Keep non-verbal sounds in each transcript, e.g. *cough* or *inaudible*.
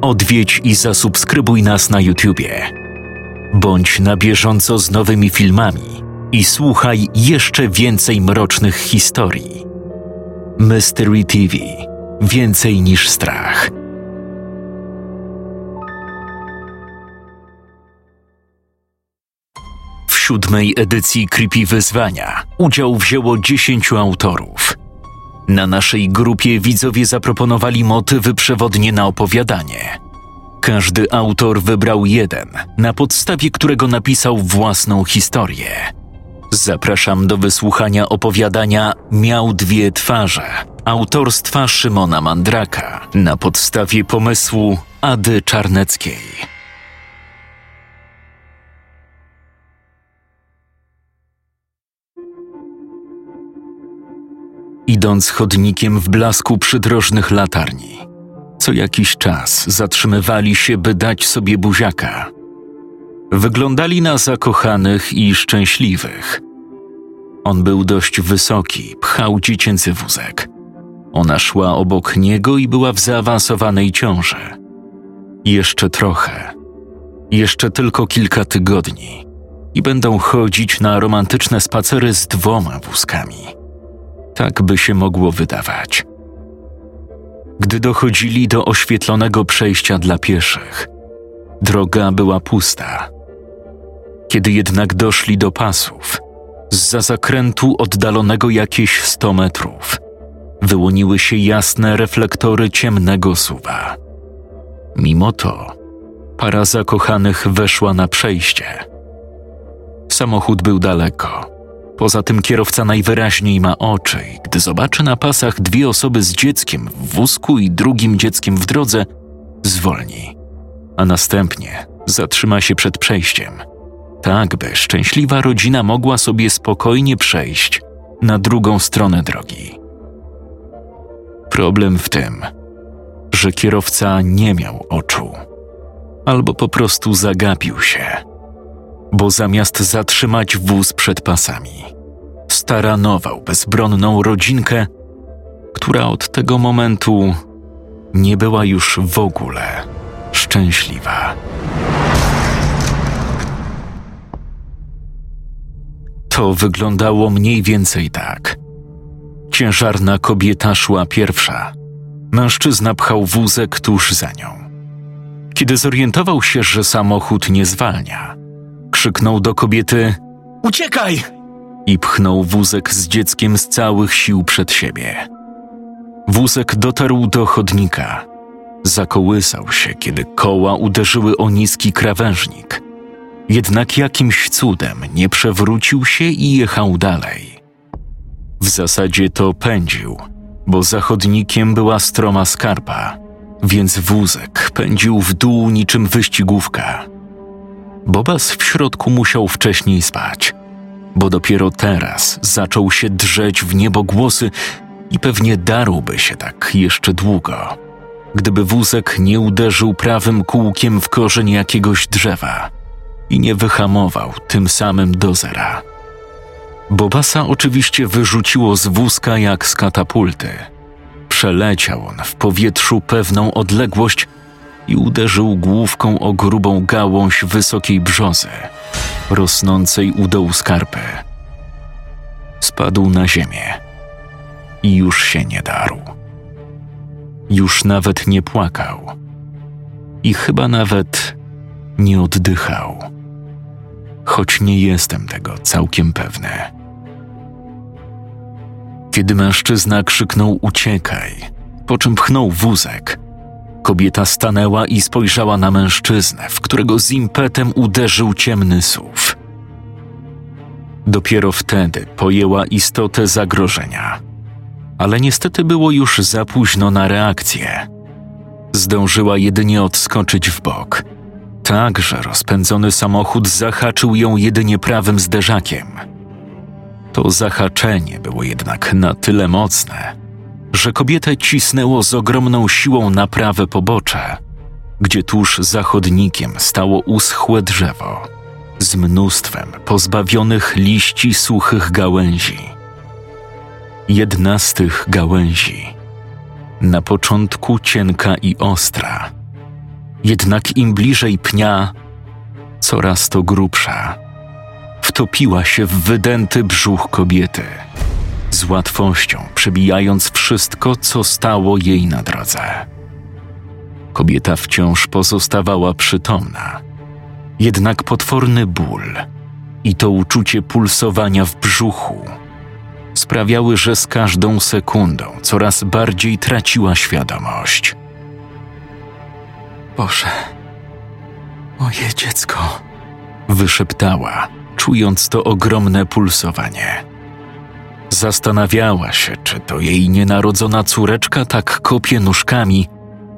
odwiedź i zasubskrybuj nas na YouTubie. Bądź na bieżąco z nowymi filmami i słuchaj jeszcze więcej mrocznych historii. Mystery TV Więcej niż strach. W siódmej edycji Creepy Wyzwania udział wzięło dziesięciu autorów. Na naszej grupie widzowie zaproponowali motywy przewodnie na opowiadanie. Każdy autor wybrał jeden, na podstawie którego napisał własną historię. Zapraszam do wysłuchania opowiadania Miał dwie twarze autorstwa Szymona Mandraka na podstawie pomysłu Ady Czarneckiej. Idąc chodnikiem w blasku przydrożnych latarni, co jakiś czas zatrzymywali się, by dać sobie buziaka. Wyglądali na zakochanych i szczęśliwych. On był dość wysoki, pchał dziecięcy wózek. Ona szła obok niego i była w zaawansowanej ciąży. Jeszcze trochę, jeszcze tylko kilka tygodni i będą chodzić na romantyczne spacery z dwoma wózkami. Tak by się mogło wydawać. Gdy dochodzili do oświetlonego przejścia dla pieszych, droga była pusta. Kiedy jednak doszli do pasów, z za zakrętu oddalonego jakieś sto metrów, wyłoniły się jasne reflektory ciemnego suwa. Mimo to para zakochanych weszła na przejście. Samochód był daleko. Poza tym kierowca najwyraźniej ma oczy i gdy zobaczy na pasach dwie osoby z dzieckiem w wózku i drugim dzieckiem w drodze, zwolni, a następnie zatrzyma się przed przejściem, tak by szczęśliwa rodzina mogła sobie spokojnie przejść na drugą stronę drogi. Problem w tym, że kierowca nie miał oczu, albo po prostu zagapił się, bo zamiast zatrzymać wóz przed pasami, staranował bezbronną rodzinkę, która od tego momentu nie była już w ogóle szczęśliwa. To wyglądało mniej więcej tak – Ciężarna kobieta szła pierwsza. Mężczyzna pchał wózek tuż za nią. Kiedy zorientował się, że samochód nie zwalnia, krzyknął do kobiety: Uciekaj! i pchnął wózek z dzieckiem z całych sił przed siebie. Wózek dotarł do chodnika. Zakołysał się, kiedy koła uderzyły o niski krawężnik. Jednak jakimś cudem nie przewrócił się i jechał dalej. W zasadzie to pędził, bo za chodnikiem była stroma skarpa, więc wózek pędził w dół niczym wyścigówka. Bobas w środku musiał wcześniej spać, bo dopiero teraz zaczął się drzeć w niebogłosy i pewnie darłby się tak jeszcze długo, gdyby wózek nie uderzył prawym kółkiem w korzeń jakiegoś drzewa i nie wyhamował tym samym do zera. Bobasa oczywiście wyrzuciło z wózka jak z katapulty. Przeleciał on w powietrzu pewną odległość i uderzył główką o grubą gałąź wysokiej brzozy, rosnącej u dołu skarpy. Spadł na ziemię i już się nie darł. Już nawet nie płakał i chyba nawet nie oddychał, choć nie jestem tego całkiem pewny. Kiedy mężczyzna krzyknął uciekaj, po czym pchnął wózek, kobieta stanęła i spojrzała na mężczyznę, w którego z impetem uderzył ciemny suw. Dopiero wtedy pojęła istotę zagrożenia, ale niestety było już za późno na reakcję. Zdążyła jedynie odskoczyć w bok, tak że rozpędzony samochód zahaczył ją jedynie prawym zderzakiem – to zahaczenie było jednak na tyle mocne, że kobietę cisnęło z ogromną siłą na prawe pobocze, gdzie tuż za chodnikiem stało uschłe drzewo z mnóstwem pozbawionych liści suchych gałęzi. Jedna z tych gałęzi, na początku cienka i ostra, Jednak im bliżej pnia, coraz to grubsza. Wtopiła się w wydęty brzuch kobiety, z łatwością przebijając wszystko, co stało jej na drodze. Kobieta wciąż pozostawała przytomna, jednak potworny ból i to uczucie pulsowania w brzuchu sprawiały, że z każdą sekundą coraz bardziej traciła świadomość. Boże, moje dziecko, wyszeptała, czując to ogromne pulsowanie. Zastanawiała się, czy to jej nienarodzona córeczka tak kopie nóżkami,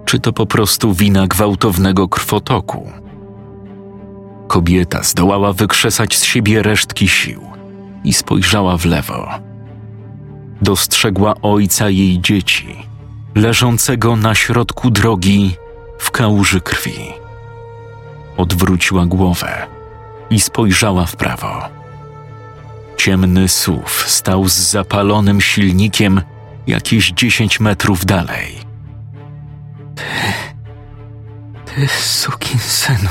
czy to po prostu wina gwałtownego krwotoku. Kobieta zdołała wykrzesać z siebie resztki sił i spojrzała w lewo. Dostrzegła ojca jej dzieci, leżącego na środku drogi w kałuży krwi. Odwróciła głowę i spojrzała w prawo. Ciemny SUV stał z zapalonym silnikiem jakieś dziesięć metrów dalej. Ty, ty sukinsynu,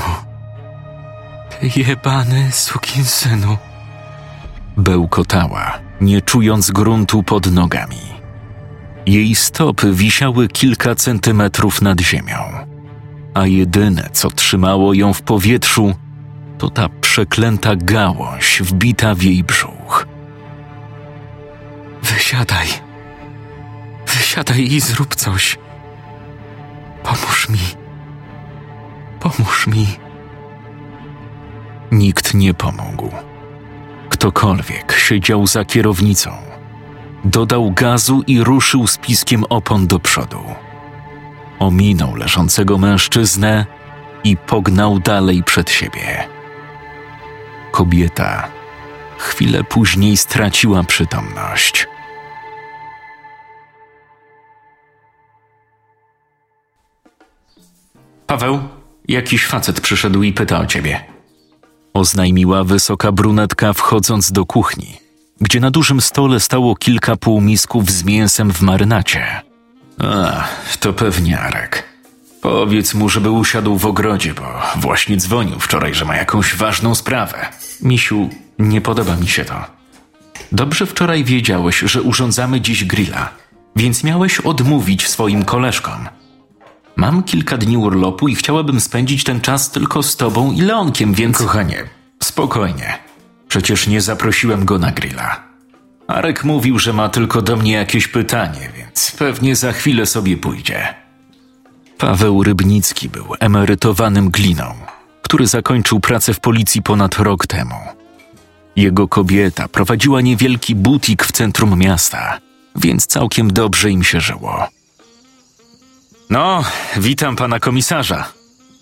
ty jebany sukinsynu, bełkotała, nie czując gruntu pod nogami. Jej stopy wisiały kilka centymetrów nad ziemią, a jedyne, co trzymało ją w powietrzu, to ta przeklęta gałąź wbita w jej brzuch. Wysiadaj. Wysiadaj i zrób coś. Pomóż mi. Pomóż mi. Nikt nie pomógł. Ktokolwiek siedział za kierownicą, dodał gazu i ruszył z piskiem opon do przodu. Ominął leżącego mężczyznę i pognał dalej przed siebie. Kobieta chwilę później straciła przytomność. Paweł, jakiś facet przyszedł i pyta o ciebie. Oznajmiła wysoka brunetka, wchodząc do kuchni, gdzie na dużym stole stało kilka półmisków z mięsem w marynacie. A, to pewnie Arek. Powiedz mu, żeby usiadł w ogrodzie, bo właśnie dzwonił wczoraj, że ma jakąś ważną sprawę. Misiu, nie podoba mi się to. Dobrze wczoraj wiedziałeś, że urządzamy dziś grilla, więc miałeś odmówić swoim koleżkom. Mam kilka dni urlopu i chciałabym spędzić ten czas tylko z tobą i Leonkiem, więc... Kochanie, spokojnie. Przecież nie zaprosiłem go na grilla. Arek mówił, że ma tylko do mnie jakieś pytanie, więc pewnie za chwilę sobie pójdzie. Paweł Rybnicki był emerytowanym gliną, który zakończył pracę w policji ponad rok temu. Jego kobieta prowadziła niewielki butik w centrum miasta, więc całkiem dobrze im się żyło. No, witam pana komisarza.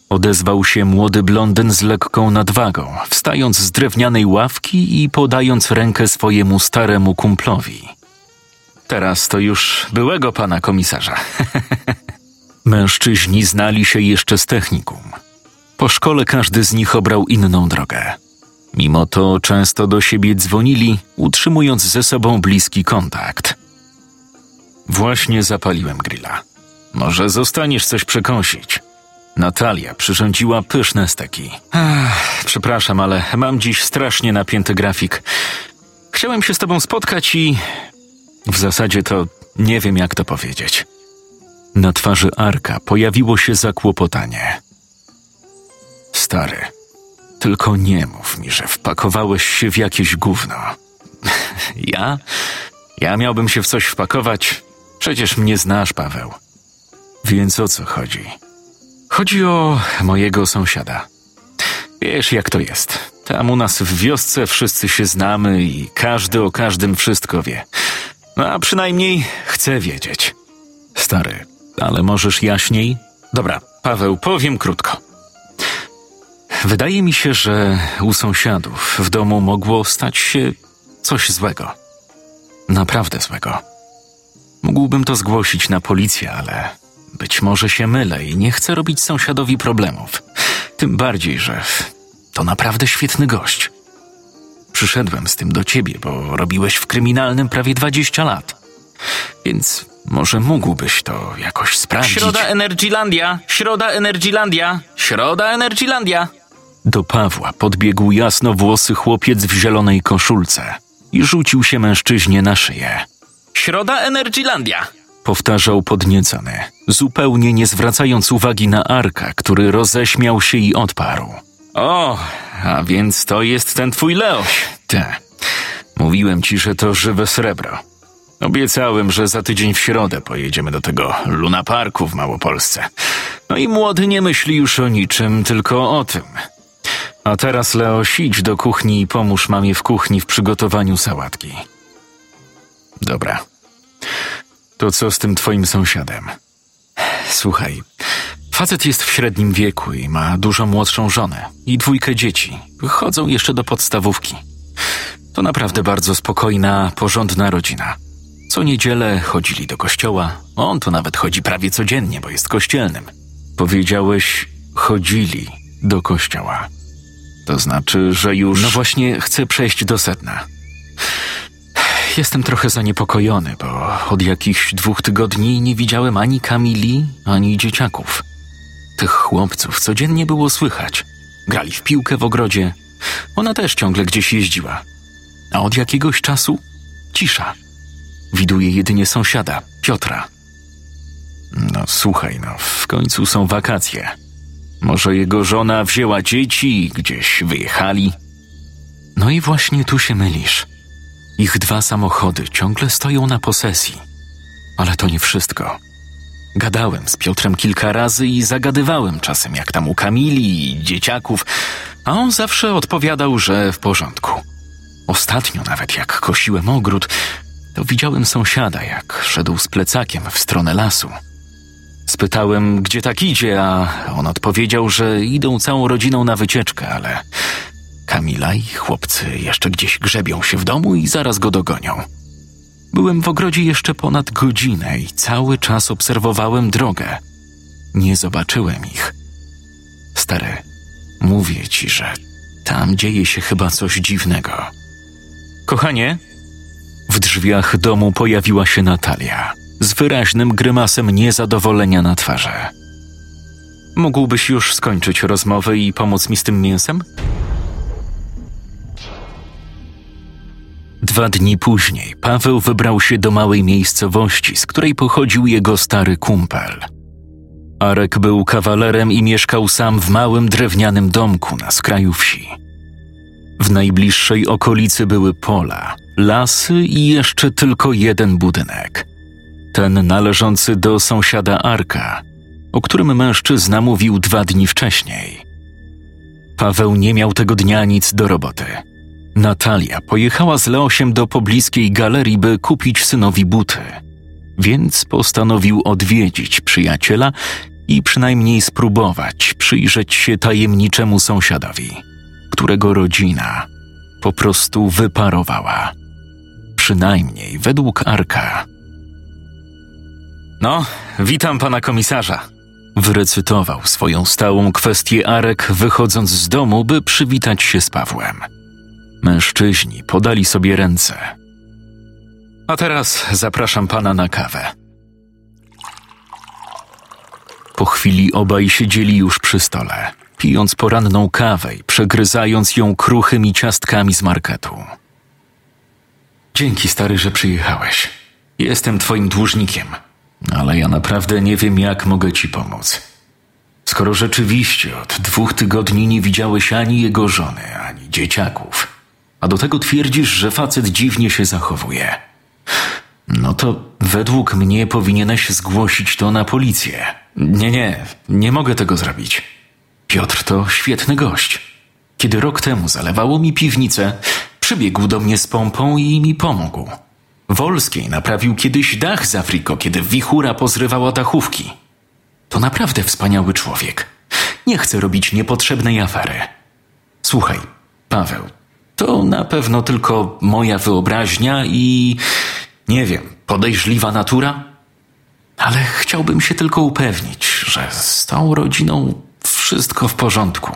Odezwał się młody blondyn z lekką nadwagą, wstając z drewnianej ławki i podając rękę swojemu staremu kumplowi. Teraz to już byłego pana komisarza. *laughs* Mężczyźni znali się jeszcze z technikum. Po szkole każdy z nich obrał inną drogę. Mimo to często do siebie dzwonili, utrzymując ze sobą bliski kontakt. Właśnie zapaliłem grilla. Może zostaniesz coś przekąsić. Natalia przyrządziła pyszne steki. Ach, przepraszam, ale mam dziś strasznie napięty grafik. Chciałem się z tobą spotkać i. W zasadzie to nie wiem, jak to powiedzieć. Na twarzy Arka pojawiło się zakłopotanie. Stary, tylko nie mów mi, że wpakowałeś się w jakieś gówno. *laughs* ja? Ja miałbym się w coś wpakować? Przecież mnie znasz, Paweł. Więc o co chodzi? Chodzi o mojego sąsiada. Wiesz, jak to jest. Tam u nas w wiosce wszyscy się znamy i każdy o każdym wszystko wie. No a przynajmniej chcę wiedzieć. Stary, ale możesz jaśniej? Dobra, Paweł, powiem krótko. Wydaje mi się, że u sąsiadów w domu mogło stać się coś złego. Naprawdę złego. Mógłbym to zgłosić na policję, ale być może się mylę i nie chcę robić sąsiadowi problemów. Tym bardziej, że to naprawdę świetny gość. Przyszedłem z tym do ciebie, bo robiłeś w kryminalnym prawie 20 lat. Więc Może mógłbyś to jakoś sprawdzić? Środa Energylandia! Środa Energylandia! Środa Energylandia! Do Pawła podbiegł jasnowłosy chłopiec w zielonej koszulce i rzucił się mężczyźnie na szyję. Środa Energylandia! Powtarzał podniecony, zupełnie nie zwracając uwagi na Arka, który roześmiał się i odparł. O, a więc to jest ten twój Leoś. Te. Mówiłem ci, że to żywe srebro. Obiecałem, że za tydzień w środę pojedziemy do tego Luna Parku w Małopolsce. No i młody nie myśli już o niczym, tylko o tym. A teraz, Leo, idź do kuchni i pomóż mamie w kuchni w przygotowaniu sałatki. Dobra. To co z tym twoim sąsiadem? Słuchaj, facet jest w średnim wieku i ma dużo młodszą żonę i dwójkę dzieci. Chodzą jeszcze do podstawówki. To naprawdę bardzo spokojna, porządna rodzina. Co niedzielę chodzili do kościoła. On to nawet chodzi prawie codziennie, bo jest kościelnym. Powiedziałeś, chodzili do kościoła. To znaczy, że już. No właśnie, chcę przejść do sedna. Jestem trochę zaniepokojony, bo od jakichś dwóch tygodni nie widziałem ani Kamili, ani dzieciaków. Tych chłopców codziennie było słychać. Grali w piłkę w ogrodzie. Ona też ciągle gdzieś jeździła. A od jakiegoś czasu cisza. Widuje jedynie sąsiada, Piotra. No słuchaj, no w końcu są wakacje. Może jego żona wzięła dzieci i gdzieś wyjechali? No i właśnie tu się mylisz. Ich dwa samochody ciągle stoją na posesji. Ale to nie wszystko. Gadałem z Piotrem kilka razy i zagadywałem czasem, jak tam u Kamili i dzieciaków, a on zawsze odpowiadał, że w porządku. Ostatnio nawet jak kosiłem ogród, to widziałem sąsiada, jak szedł z plecakiem w stronę lasu. Spytałem, gdzie tak idzie, a on odpowiedział, że idą całą rodziną na wycieczkę, ale Kamila i chłopcy jeszcze gdzieś grzebią się w domu i zaraz go dogonią. Byłem w ogrodzie jeszcze ponad godzinę i cały czas obserwowałem drogę. Nie zobaczyłem ich. Stary, mówię ci, że tam dzieje się chyba coś dziwnego. Kochanie, W drzwiach domu pojawiła się Natalia z wyraźnym grymasem niezadowolenia na twarzy. Mógłbyś już skończyć rozmowę i pomóc mi z tym mięsem? Dwa dni później Paweł wybrał się do małej miejscowości, z której pochodził jego stary kumpel. Arek był kawalerem i mieszkał sam w małym drewnianym domku na skraju wsi. W najbliższej okolicy były pola, lasy i jeszcze tylko jeden budynek. Ten należący do sąsiada Arka, o którym mężczyzna mówił dwa dni wcześniej. Paweł nie miał tego dnia nic do roboty. Natalia pojechała z Leosiem do pobliskiej galerii, by kupić synowi buty, więc postanowił odwiedzić przyjaciela i przynajmniej spróbować przyjrzeć się tajemniczemu sąsiadowi, którego rodzina po prostu wyparowała. Przynajmniej według Arka. no, witam pana komisarza. Wyrecytował swoją stałą kwestię Arek, wychodząc z domu, by przywitać się z Pawłem. Mężczyźni podali sobie ręce. A teraz zapraszam pana na kawę. Po chwili obaj siedzieli już przy stole, pijąc poranną kawę i przegryzając ją kruchymi ciastkami z marketu. Dzięki, stary, że przyjechałeś. Jestem twoim dłużnikiem, ale ja naprawdę nie wiem, jak mogę ci pomóc. Skoro rzeczywiście od dwóch tygodni nie widziałeś ani jego żony, ani dzieciaków, a do tego twierdzisz, że facet dziwnie się zachowuje, no to według mnie powinieneś zgłosić to na policję. Nie, nie, nie mogę tego zrobić. Piotr to świetny gość. Kiedy rok temu zalewało mi piwnicę, przybiegł do mnie z pompą i mi pomógł. Wolskiej naprawił kiedyś dach z Afriko, kiedy wichura pozrywała dachówki. To naprawdę wspaniały człowiek. Nie chcę robić niepotrzebnej afery. Słuchaj, Paweł, to na pewno tylko moja wyobraźnia i nie wiem, podejrzliwa natura? Ale chciałbym się tylko upewnić, że z tą rodziną wszystko w porządku.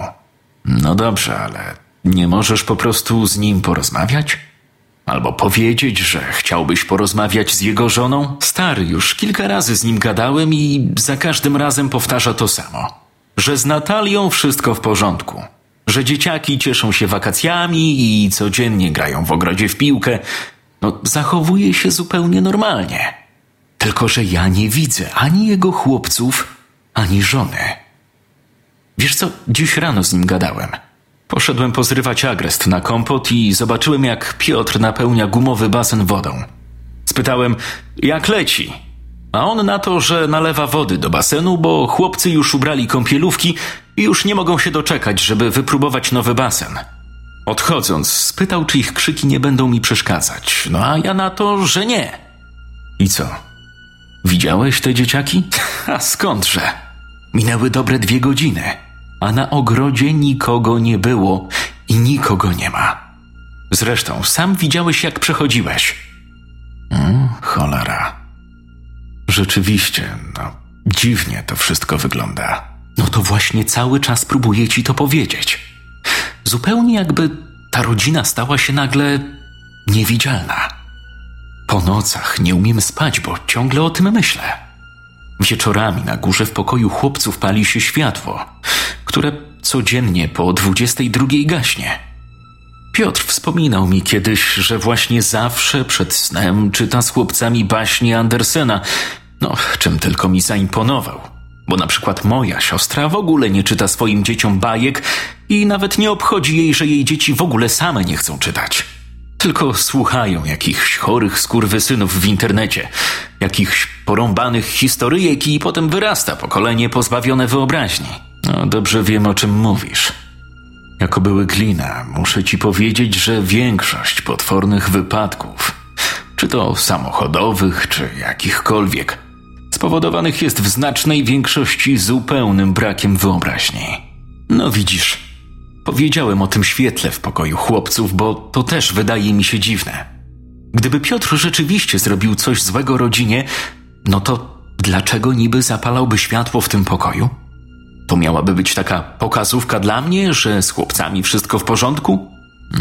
No dobrze, ale nie możesz po prostu z nim porozmawiać? Albo powiedzieć, że chciałbyś porozmawiać z jego żoną? Stary, już kilka razy z nim gadałem i za każdym razem powtarza to samo. Że z Natalią wszystko w porządku. Że dzieciaki cieszą się wakacjami i codziennie grają w ogrodzie w piłkę. No, zachowuje się zupełnie normalnie. Tylko, że ja nie widzę ani jego chłopców, ani żony. Wiesz co, dziś rano z nim gadałem. Poszedłem pozrywać agrest na kompot i zobaczyłem, jak Piotr napełnia gumowy basen wodą. Spytałem, jak leci? A on na to, że nalewa wody do basenu, bo chłopcy już ubrali kąpielówki i już nie mogą się doczekać, żeby wypróbować nowy basen. Odchodząc, spytał, czy ich krzyki nie będą mi przeszkadzać. No a ja na to, że nie. I co? Widziałeś te dzieciaki? *laughs* A skądże? Minęły dobre dwie godziny, a na ogrodzie nikogo nie było i nikogo nie ma. Zresztą sam widziałeś, jak przechodziłeś. Mm, cholera. Rzeczywiście, no, dziwnie to wszystko wygląda. No to właśnie cały czas próbuję ci to powiedzieć. Zupełnie jakby ta rodzina stała się nagle niewidzialna. Po nocach nie umiem spać, bo ciągle o tym myślę. Wieczorami na górze w pokoju chłopców pali się światło, które codziennie po 22 gaśnie. Piotr wspominał mi kiedyś, że właśnie zawsze przed snem czyta z chłopcami baśnie Andersena, no czym tylko mi zaimponował. Bo na przykład moja siostra w ogóle nie czyta swoim dzieciom bajek i nawet nie obchodzi jej, że jej dzieci w ogóle same nie chcą czytać. Tylko słuchają jakichś chorych skurwysynów w internecie, jakichś porąbanych historyjek i potem wyrasta pokolenie pozbawione wyobraźni. No, dobrze wiem, o czym mówisz. Jako były glina, muszę ci powiedzieć, że większość potwornych wypadków, czy to samochodowych, czy jakichkolwiek, spowodowanych jest w znacznej większości zupełnym brakiem wyobraźni. No widzisz, powiedziałem o tym świetle w pokoju chłopców, bo to też wydaje mi się dziwne. Gdyby Piotr rzeczywiście zrobił coś złego rodzinie, no to dlaczego niby zapalałby światło w tym pokoju? To miałaby być taka pokazówka dla mnie, że z chłopcami wszystko w porządku?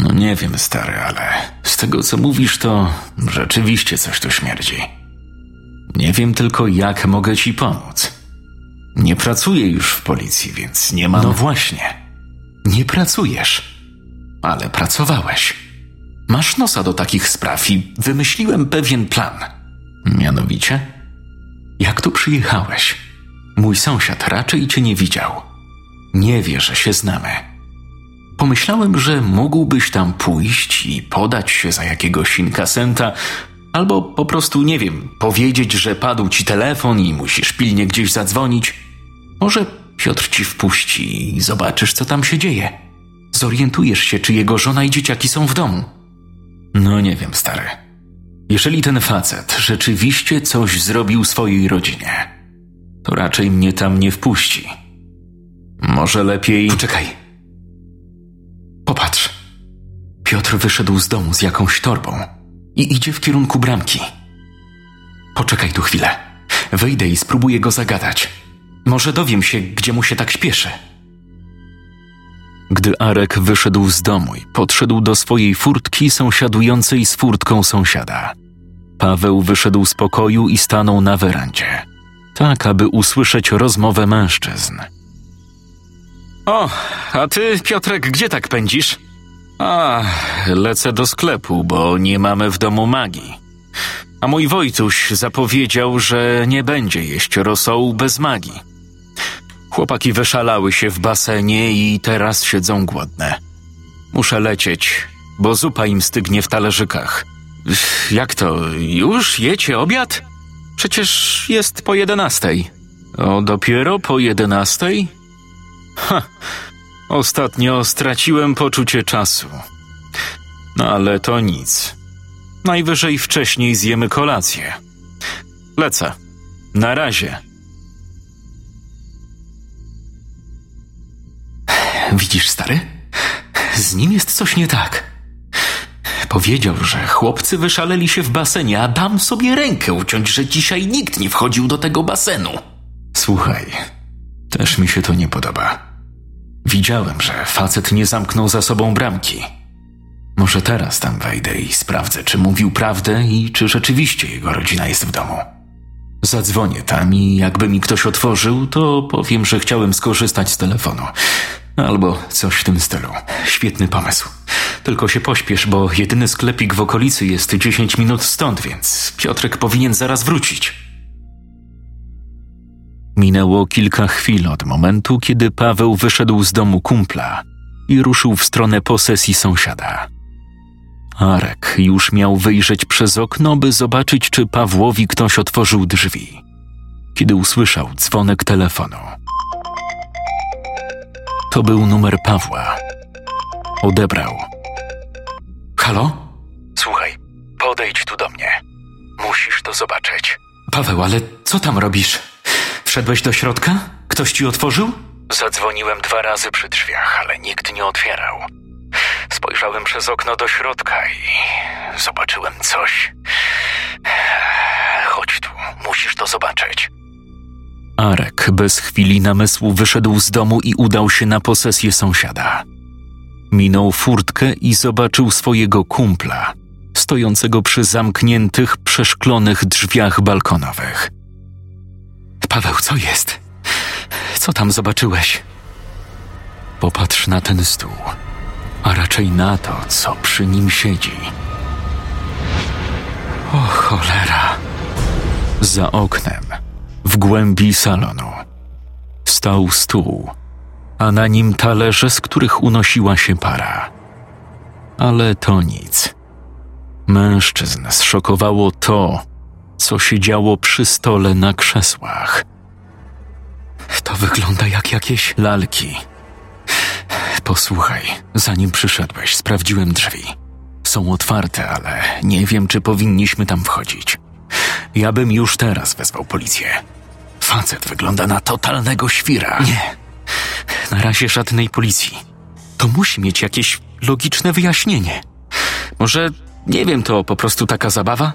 No nie wiem, stary, ale z tego co mówisz, to rzeczywiście coś tu śmierdzi. Nie wiem tylko, jak mogę ci pomóc. Nie pracuję już w policji, więc nie mam. No właśnie. Nie pracujesz, ale pracowałeś. Masz nosa do takich spraw i wymyśliłem pewien plan. Mianowicie, jak tu przyjechałeś? Mój sąsiad raczej cię nie widział. Nie wie, że się znamy. Pomyślałem, że mógłbyś tam pójść i podać się za jakiegoś inkasenta, albo po prostu, nie wiem, powiedzieć, że padł ci telefon i musisz pilnie gdzieś zadzwonić. Może Piotr ci wpuści i zobaczysz, co tam się dzieje. Zorientujesz się, czy jego żona i dzieciaki są w domu. No nie wiem, stary. Jeżeli ten facet rzeczywiście coś zrobił swojej rodzinie, to raczej mnie tam nie wpuści. Może lepiej. Poczekaj. Popatrz. Piotr wyszedł z domu z jakąś torbą i idzie w kierunku bramki. Poczekaj tu chwilę. Wejdę i spróbuję go zagadać. Może dowiem się, gdzie mu się tak śpieszy. Gdy Arek wyszedł z domu i podszedł do swojej furtki sąsiadującej z furtką sąsiada, Paweł wyszedł z pokoju i stanął na werandzie, tak aby usłyszeć rozmowę mężczyzn. O, a ty, Piotrek, gdzie tak pędzisz? A, lecę do sklepu, bo nie mamy w domu magii. A mój Wojtuś zapowiedział, że nie będzie jeść rosołu bez magii. Chłopaki wyszalały się w basenie i teraz siedzą głodne. Muszę lecieć, bo zupa im stygnie w talerzykach. Jak to? Już jecie obiad? Przecież jest po jedenastej. O, dopiero po jedenastej? Ha, ostatnio straciłem poczucie czasu. No ale to nic. Najwyżej wcześniej zjemy kolację. Lecę. Na razie. Widzisz, stary? Z nim jest coś nie tak. Powiedział, że chłopcy wyszaleli się w basenie, a dam sobie rękę uciąć, że dzisiaj nikt nie wchodził do tego basenu. Słuchaj, też mi się to nie podoba. Widziałem, że facet nie zamknął za sobą bramki. Może teraz tam wejdę i sprawdzę, czy mówił prawdę i czy rzeczywiście jego rodzina jest w domu. Zadzwonię tam i jakby mi ktoś otworzył, to powiem, że chciałem skorzystać z telefonu. Albo coś w tym stylu. Świetny pomysł. Tylko się pośpiesz, bo jedyny sklepik w okolicy jest 10 minut stąd, więc Piotrek powinien zaraz wrócić. Minęło kilka chwil od momentu, kiedy Paweł wyszedł z domu kumpla i ruszył w stronę posesji sąsiada. Arek już miał wyjrzeć przez okno, by zobaczyć, czy Pawłowi ktoś otworzył drzwi, kiedy usłyszał dzwonek telefonu. To był numer Pawła. Odebrał. Halo? Słuchaj, podejdź tu do mnie. Musisz to zobaczyć. Paweł, ale co tam robisz? Wszedłeś do środka? Ktoś ci otworzył? Zadzwoniłem dwa razy przy drzwiach, ale nikt nie otwierał. Spojrzałem przez okno do środka i zobaczyłem coś. Chodź tu, musisz to zobaczyć. Arek bez chwili namysłu wyszedł z domu i udał się na posesję sąsiada. Minął furtkę i zobaczył swojego kumpla, stojącego przy zamkniętych, przeszklonych drzwiach balkonowych. Paweł, co jest? Co tam zobaczyłeś? Popatrz na ten stół, a raczej na to, co przy nim siedzi. O cholera! Za oknem, w głębi salonu, stał stół, a na nim talerze, z których unosiła się para. Ale to nic. Mężczyzn zszokowało to, co się działo przy stole na krzesłach. To wygląda jak jakieś lalki. Posłuchaj, zanim przyszedłeś, sprawdziłem drzwi. Są otwarte, ale nie wiem, czy powinniśmy tam wchodzić. Ja bym już teraz wezwał policję. Facet wygląda na totalnego świra. Nie. Na razie żadnej policji. To musi mieć jakieś logiczne wyjaśnienie. Może, nie wiem, to po prostu taka zabawa?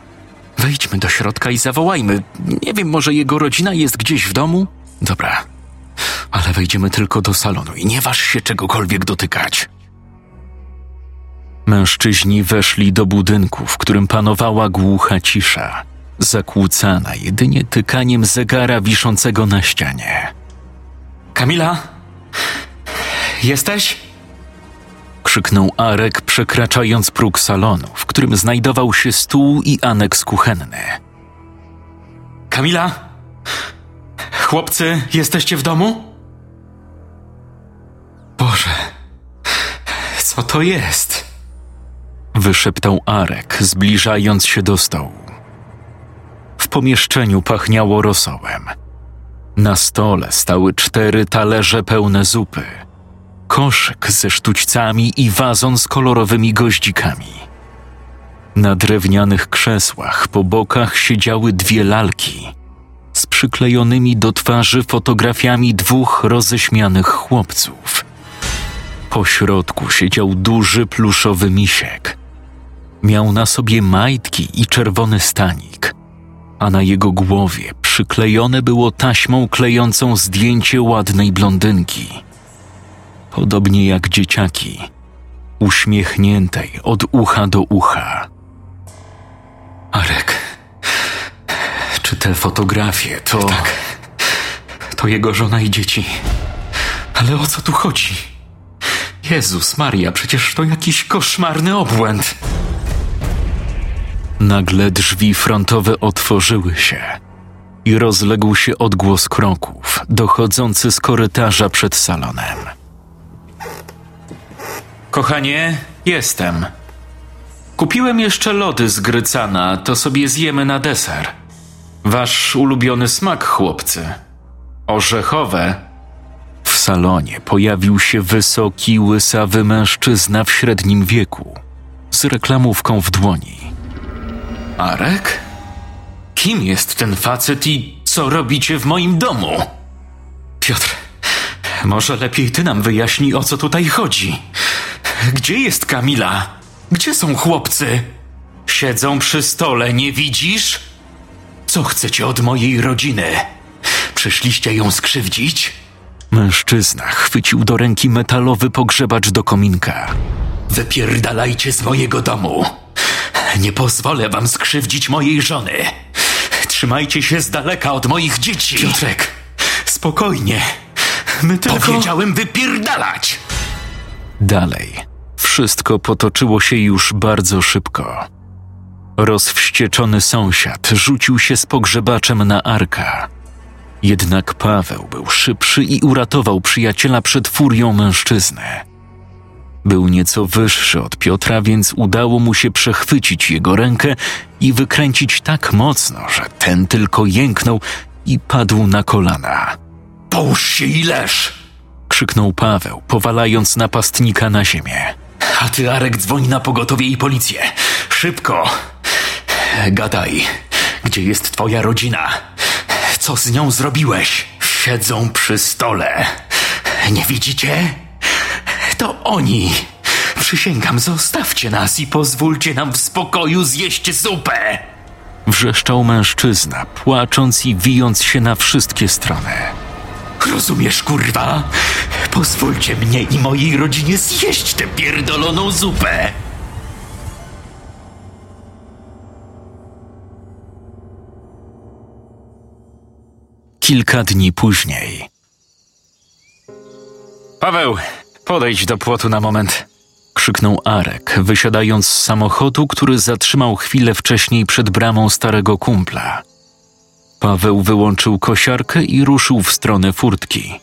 Wejdźmy do środka i zawołajmy. Nie wiem, może jego rodzina jest gdzieś w domu? Dobra, ale wejdziemy tylko do salonu i nie waż się czegokolwiek dotykać. Mężczyźni weszli do budynku, w którym panowała głucha cisza, zakłócana jedynie tykaniem zegara wiszącego na ścianie. Kamila? Jesteś? krzyknął Arek, przekraczając próg salonu, w którym znajdował się stół i aneks kuchenny. Kamila? Chłopcy, jesteście w domu? Boże, co to jest? Wyszeptał Arek, zbliżając się do stołu. W pomieszczeniu pachniało rosołem. Na stole stały cztery talerze pełne zupy, koszyk ze sztućcami i wazon z kolorowymi goździkami. Na drewnianych krzesłach po bokach siedziały dwie lalki z przyklejonymi do twarzy fotografiami dwóch roześmianych chłopców. Po środku siedział duży pluszowy misiek. Miał na sobie majtki i czerwony stanik, a na jego głowie przyklejone było taśmą klejącą zdjęcie ładnej blondynki. Podobnie jak dzieciaki, uśmiechniętej od ucha do ucha. Te fotografie to. Tak. To jego żona i dzieci. Ale o co tu chodzi? Jezus Maria, przecież to jakiś koszmarny obłęd. Nagle drzwi frontowe otworzyły się i rozległ się odgłos kroków dochodzący z korytarza przed salonem. Kochanie, jestem. Kupiłem jeszcze lody z Grycana, to sobie zjemy na deser. Wasz ulubiony smak, chłopcy. Orzechowe. W salonie pojawił się wysoki, łysawy mężczyzna w średnim wieku, z reklamówką w dłoni. Arek? Kim jest ten facet i co robicie w moim domu? Piotr, może lepiej ty nam wyjaśnij, o co tutaj chodzi. Gdzie jest Kamila? Gdzie są chłopcy? Siedzą przy stole, nie widzisz? Co chcecie od mojej rodziny? Przyszliście ją skrzywdzić? Mężczyzna chwycił do ręki metalowy pogrzebacz do kominka. Wypierdalajcie z mojego domu. Nie pozwolę wam skrzywdzić mojej żony. Trzymajcie się z daleka od moich dzieci. Piotrek, spokojnie. My tylko... Powiedziałem wypierdalać! Dalej. Wszystko potoczyło się już bardzo szybko. Rozwścieczony sąsiad rzucił się z pogrzebaczem na Arka. Jednak Paweł był szybszy i uratował przyjaciela przed furią mężczyzny. Był nieco wyższy od Piotra, więc udało mu się przechwycić jego rękę i wykręcić tak mocno, że ten tylko jęknął i padł na kolana. Połóż się i leż! krzyknął Paweł, powalając napastnika na ziemię. A ty, Arek, dzwoń na pogotowie i policję. Szybko! Gadaj, gdzie jest twoja rodzina? Co z nią zrobiłeś? Siedzą przy stole. Nie widzicie? To oni. Przysięgam, zostawcie nas i pozwólcie nam w spokoju zjeść zupę. Wrzeszczał mężczyzna, płacząc i wijąc się na wszystkie strony. Rozumiesz, kurwa? Pozwólcie mnie i mojej rodzinie zjeść tę pierdoloną zupę. Kilka dni później. Paweł, podejdź do płotu na moment. Krzyknął Arek, wysiadając z samochodu, który zatrzymał chwilę wcześniej przed bramą starego kumpla. Paweł wyłączył kosiarkę i ruszył w stronę furtki.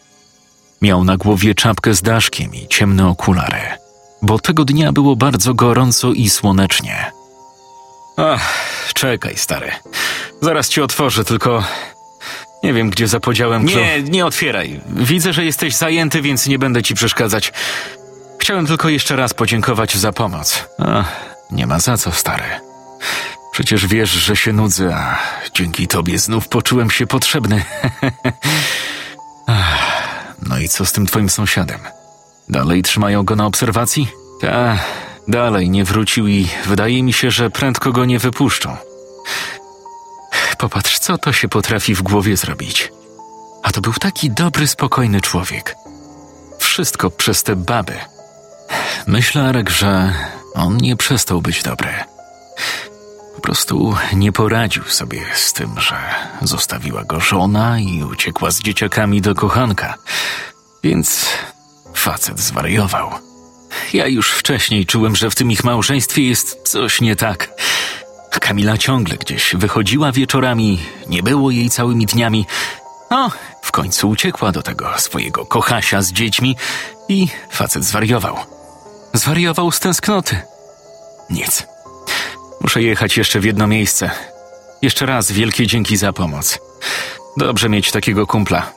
Miał na głowie czapkę z daszkiem i ciemne okulary, bo tego dnia było bardzo gorąco i słonecznie. Ach, czekaj, stary. Zaraz ci otworzę, tylko nie wiem, gdzie zapodziałem Nie, nie otwieraj. Widzę, że jesteś zajęty, więc nie będę ci przeszkadzać. Chciałem tylko jeszcze raz podziękować za pomoc. Ach, nie ma za co, stary. Przecież wiesz, że się nudzę, a dzięki tobie znów poczułem się potrzebny. *laughs* no i co z tym twoim sąsiadem? Dalej trzymają go na obserwacji? Ta, dalej nie wrócił i wydaje mi się, że prędko go nie wypuszczą. Popatrz, co to się potrafi w głowie zrobić. A to był taki dobry, spokojny człowiek. Wszystko przez te baby. Myślę, Arek, że on nie przestał być dobry. Po prostu nie poradził sobie z tym, że zostawiła go żona i uciekła z dzieciakami do kochanka. Więc facet zwariował. Ja już wcześniej czułem, że w tym ich małżeństwie jest coś nie tak. Kamila ciągle gdzieś wychodziła wieczorami, nie było jej całymi dniami. No, w końcu uciekła do tego swojego kochasia z dziećmi i facet zwariował. Zwariował z tęsknoty. Nic. Muszę jechać jeszcze w jedno miejsce. Jeszcze raz wielkie dzięki za pomoc. Dobrze mieć takiego kumpla.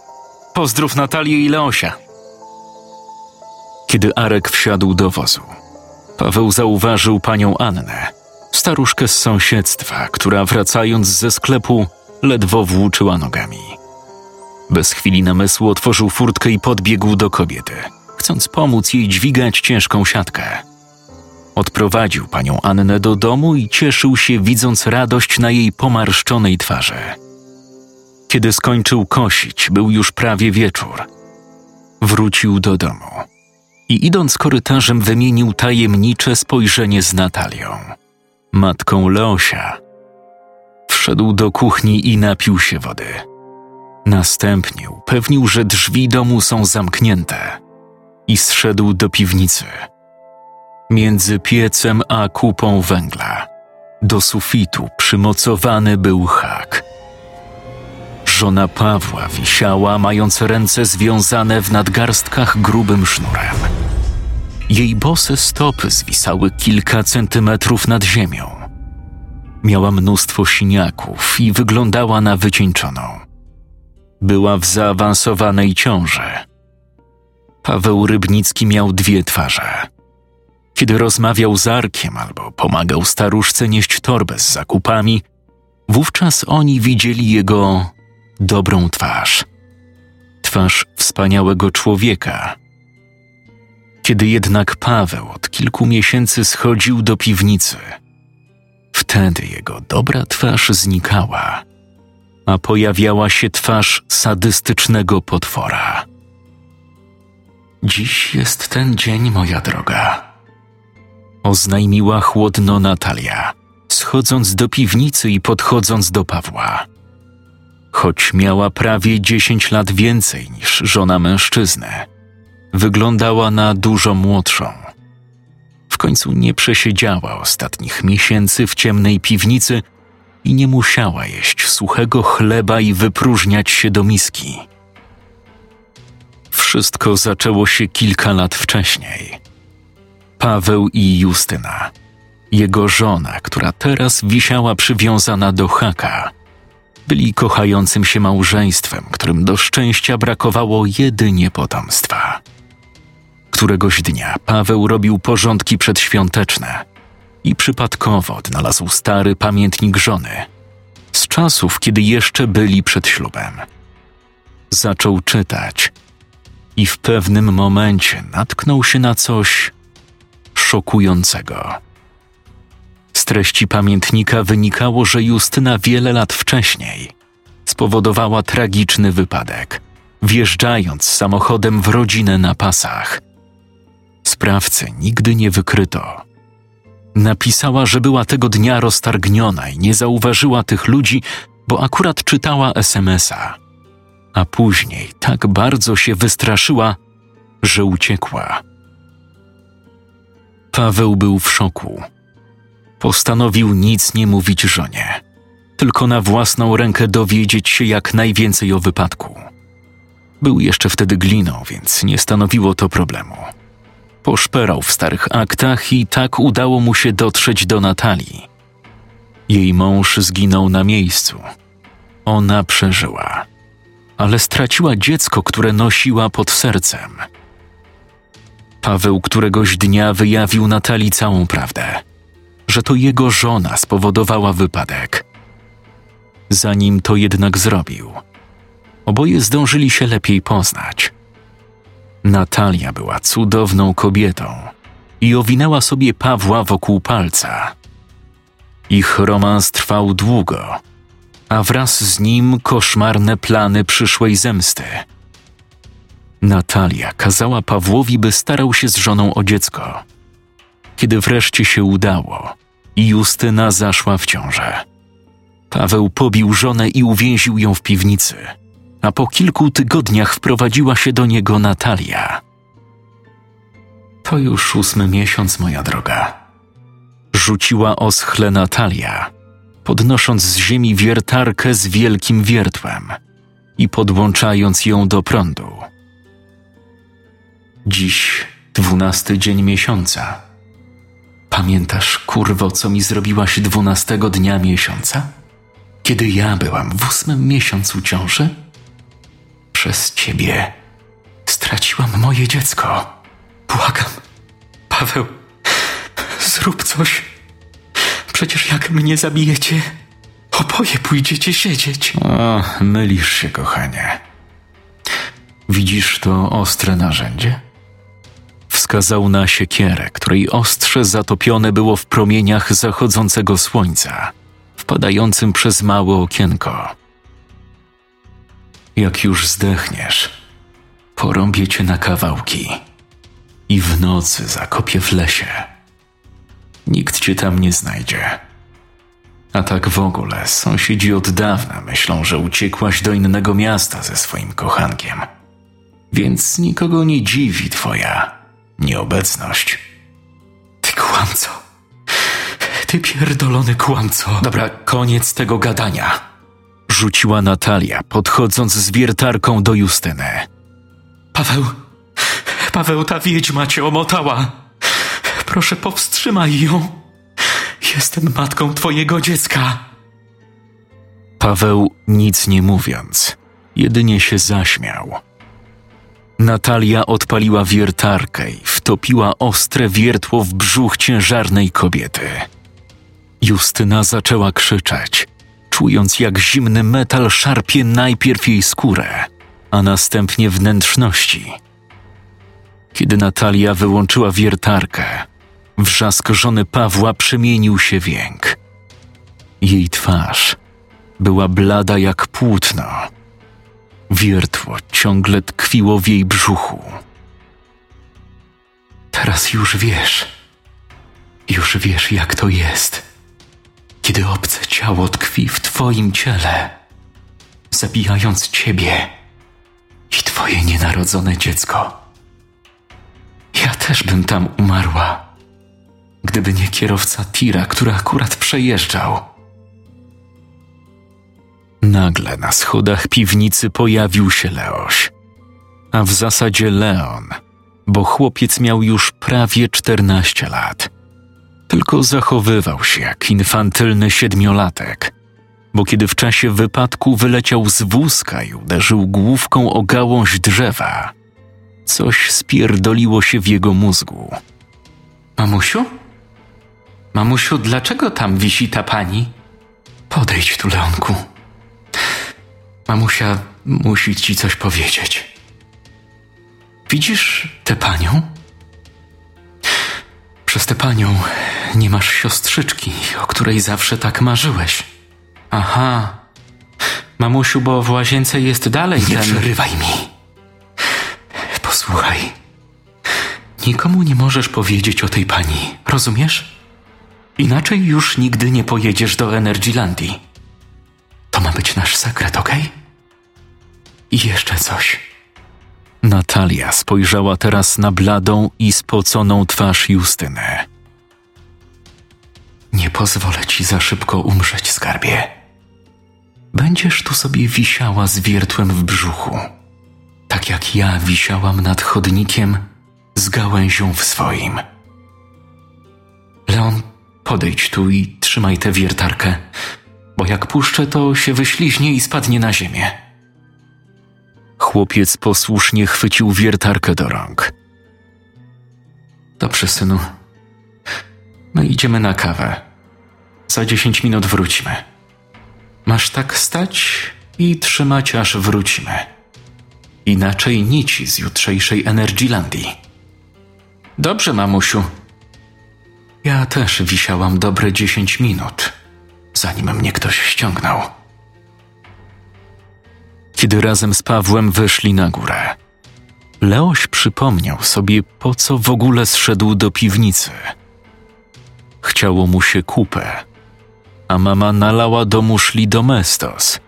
Pozdrów Natalię i Leosia. Kiedy Arek wsiadł do wozu, Paweł zauważył panią Annę, staruszkę z sąsiedztwa, która wracając ze sklepu ledwo włóczyła nogami. Bez chwili namysłu otworzył furtkę i podbiegł do kobiety, chcąc pomóc jej dźwigać ciężką siatkę. Odprowadził panią Annę do domu i cieszył się, widząc radość na jej pomarszczonej twarzy. Kiedy skończył kosić, był już prawie wieczór. Wrócił do domu i idąc korytarzem wymienił tajemnicze spojrzenie z Natalią, matką Leosia. Wszedł do kuchni i napił się wody. Następnie upewnił, że drzwi domu są zamknięte i zszedł do piwnicy – Między piecem a kupą węgla do sufitu przymocowany był hak. Żona Pawła wisiała, mając ręce związane w nadgarstkach grubym sznurem. Jej bose stopy zwisały kilka centymetrów nad ziemią. Miała mnóstwo siniaków i wyglądała na wycieńczoną. Była w zaawansowanej ciąży. Paweł Rybnicki miał dwie twarze kiedy rozmawiał z Arkiem albo pomagał staruszce nieść torbę z zakupami, wówczas oni widzieli jego dobrą twarz. Twarz wspaniałego człowieka. Kiedy jednak Paweł od kilku miesięcy schodził do piwnicy, wtedy jego dobra twarz znikała, a pojawiała się twarz sadystycznego potwora. Dziś jest ten dzień, moja droga Oznajmiła chłodno Natalia, schodząc do piwnicy i podchodząc do Pawła. Choć miała prawie dziesięć lat więcej niż żona mężczyzny, wyglądała na dużo młodszą. W końcu nie przesiedziała ostatnich miesięcy w ciemnej piwnicy i nie musiała jeść suchego chleba i wypróżniać się do miski. Wszystko zaczęło się kilka lat wcześniej. Paweł i Justyna, jego żona, która teraz wisiała przywiązana do haka, byli kochającym się małżeństwem, którym do szczęścia brakowało jedynie potomstwa. Któregoś dnia Paweł robił porządki przedświąteczne i przypadkowo odnalazł stary pamiętnik żony z czasów, kiedy jeszcze byli przed ślubem. Zaczął czytać i w pewnym momencie natknął się na coś szokującego. Z treści pamiętnika wynikało, że Justyna wiele lat wcześniej spowodowała tragiczny wypadek, wjeżdżając samochodem w rodzinę na pasach. Sprawcy nigdy nie wykryto. Napisała, że była tego dnia roztargniona i nie zauważyła tych ludzi, bo akurat czytała SMS-a. A później tak bardzo się wystraszyła, że uciekła. Paweł był w szoku. Postanowił nic nie mówić żonie, tylko na własną rękę dowiedzieć się jak najwięcej o wypadku. Był jeszcze wtedy gliną, więc nie stanowiło to problemu. Poszperał w starych aktach i tak udało mu się dotrzeć do Natalii. Jej mąż zginął na miejscu. Ona przeżyła, ale straciła dziecko, które nosiła pod sercem. Paweł któregoś dnia wyjawił Natalii całą prawdę, że to jego żona spowodowała wypadek. Zanim to jednak zrobił, oboje zdążyli się lepiej poznać. Natalia była cudowną kobietą i owinęła sobie Pawła wokół palca. Ich romans trwał długo, a wraz z nim koszmarne plany przyszłej zemsty. Natalia kazała Pawłowi, by starał się z żoną o dziecko. Kiedy wreszcie się udało i Justyna zaszła w ciążę, Paweł pobił żonę i uwięził ją w piwnicy – a po kilku tygodniach wprowadziła się do niego Natalia. To już ósmy miesiąc, moja droga. Rzuciła oschle Natalia, podnosząc z ziemi wiertarkę z wielkim wiertłem i podłączając ją do prądu. Dziś dwunasty dzień miesiąca. Pamiętasz, kurwo, co mi zrobiłaś dwunastego dnia miesiąca? Kiedy ja byłam w ósmym miesiącu ciąży? Przez ciebie straciłam moje dziecko. Błagam, Paweł, zrób coś. Przecież jak mnie zabijecie, oboje pójdziecie siedzieć. O, mylisz się, kochanie. Widzisz to ostre narzędzie? Wskazał na siekierę, której ostrze zatopione było w promieniach zachodzącego słońca, wpadającym przez małe okienko. Jak już zdechniesz, porąbię cię na kawałki i w nocy zakopię w lesie. Nikt cię tam nie znajdzie. A tak w ogóle sąsiedzi od dawna myślą, że uciekłaś do innego miasta ze swoim kochankiem. Więc nikogo nie dziwi twoja nieobecność. Ty kłamco. Ty pierdolony kłamco. Dobra, koniec tego gadania rzuciła Natalia, podchodząc z wiertarką do Justyny. Paweł, Paweł, ta wiedźma cię omotała. Proszę, powstrzymaj ją. Jestem matką twojego dziecka. Paweł nic nie mówiąc, jedynie się zaśmiał. Natalia odpaliła wiertarkę i wtopiła ostre wiertło w brzuch ciężarnej kobiety. Justyna zaczęła krzyczeć – czując jak zimny metal szarpie najpierw jej skórę, a następnie wnętrzności. Kiedy Natalia wyłączyła wiertarkę, wrzask żony Pawła przemienił się w jęk. Jej twarz była blada jak płótno. Wiertło ciągle tkwiło w jej brzuchu. Teraz już wiesz, Już wiesz, jak to jest, kiedy obce ciało tkwi w twoim ciele, zabijając ciebie i twoje nienarodzone dziecko. Ja też bym tam umarła, gdyby nie kierowca tira, który akurat przejeżdżał. Nagle na schodach piwnicy pojawił się Leoś, a w zasadzie Leon, bo chłopiec miał już prawie 14 lat. Tylko zachowywał się jak infantylny siedmiolatek, bo kiedy w czasie wypadku wyleciał z wózka i uderzył główką o gałąź drzewa, coś spierdoliło się w jego mózgu. Mamusiu? Mamusiu, dlaczego tam wisi ta pani? Podejdź tu, Leonku. Mamusia musi ci coś powiedzieć. Widzisz tę panią? Przez tę panią nie masz siostrzyczki, o której zawsze tak marzyłeś. Aha. Mamusiu, bo w łazience jest dalej Nie ten... przerywaj mi. Posłuchaj. Nikomu nie możesz powiedzieć o tej pani, rozumiesz? Inaczej już nigdy nie pojedziesz do Energylandii. To ma być nasz sekret, okej? I jeszcze coś. Natalia spojrzała teraz na bladą i spoconą twarz Justyny. Nie pozwolę ci za szybko umrzeć, skarbie. Będziesz tu sobie wisiała z wiertłem w brzuchu, tak jak ja wisiałam nad chodnikiem z gałęzią w swoim. Leon, podejdź tu i trzymaj tę wiertarkę, bo jak puszczę, to się wyśliźnie i spadnie na ziemię. Chłopiec posłusznie chwycił wiertarkę do rąk. Dobrze, synu. No idziemy na kawę. Za dziesięć minut wrócimy. Masz tak stać i trzymać, aż wrócimy. Inaczej nici z jutrzejszej Energylandii. Dobrze, mamusiu. Ja też wisiałam dobre dziesięć minut, zanim mnie ktoś ściągnął. Kiedy razem z Pawłem wyszli na górę, Leoś przypomniał sobie, po co w ogóle zszedł do piwnicy. Chciało mu się kupę, a mama nalała do muszli domestos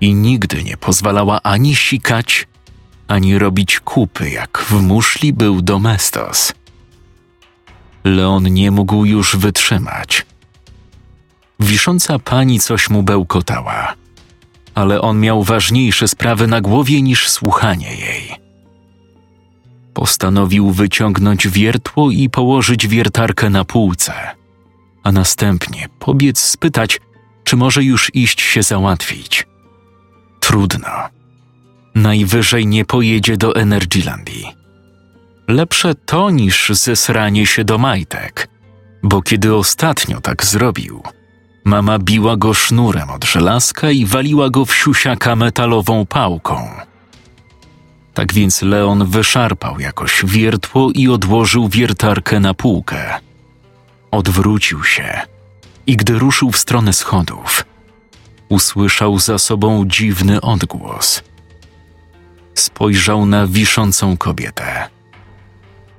i nigdy nie pozwalała ani sikać, ani robić kupy, jak w muszli był domestos. Leon nie mógł już wytrzymać. Wisząca pani coś mu bełkotała, ale on miał ważniejsze sprawy na głowie niż słuchanie jej. Postanowił wyciągnąć wiertło i położyć wiertarkę na półce, a następnie pobiec spytać, czy może już iść się załatwić. Trudno. Najwyżej nie pojedzie do Energylandii. Lepsze to niż zesranie się do majtek, bo kiedy ostatnio tak zrobił, mama biła go sznurem od żelazka i waliła go w siusiaka metalową pałką. Tak więc Leon wyszarpał jakoś wiertło i odłożył wiertarkę na półkę. Odwrócił się i gdy ruszył w stronę schodów, usłyszał za sobą dziwny odgłos. Spojrzał na wiszącą kobietę.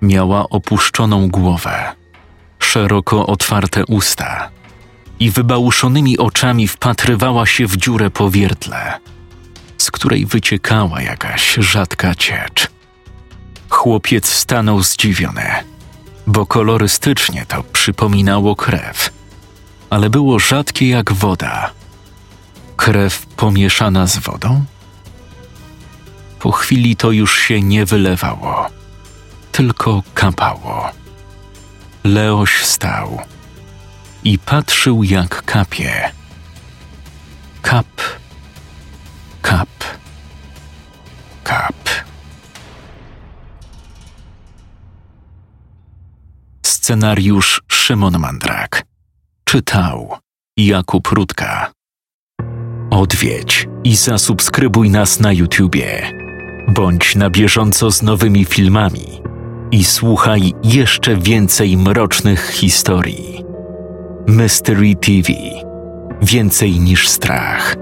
Miała opuszczoną głowę, szeroko otwarte usta i wybałuszonymi oczami wpatrywała się w dziurę po wiertle, z której wyciekała jakaś rzadka ciecz. Chłopiec stanął zdziwiony, bo kolorystycznie to przypominało krew, ale było rzadkie jak woda. Krew pomieszana z wodą? Po chwili to już się nie wylewało, tylko kapało. Leoś stał i patrzył jak kapie. Kap, kap, kap. Scenariusz Szymon Mandrak. Czytał Jakub Rutka. Odwiedź i zasubskrybuj nas na YouTubie. Bądź na bieżąco z nowymi filmami i słuchaj jeszcze więcej mrocznych historii. Mystery TV. Więcej niż strach.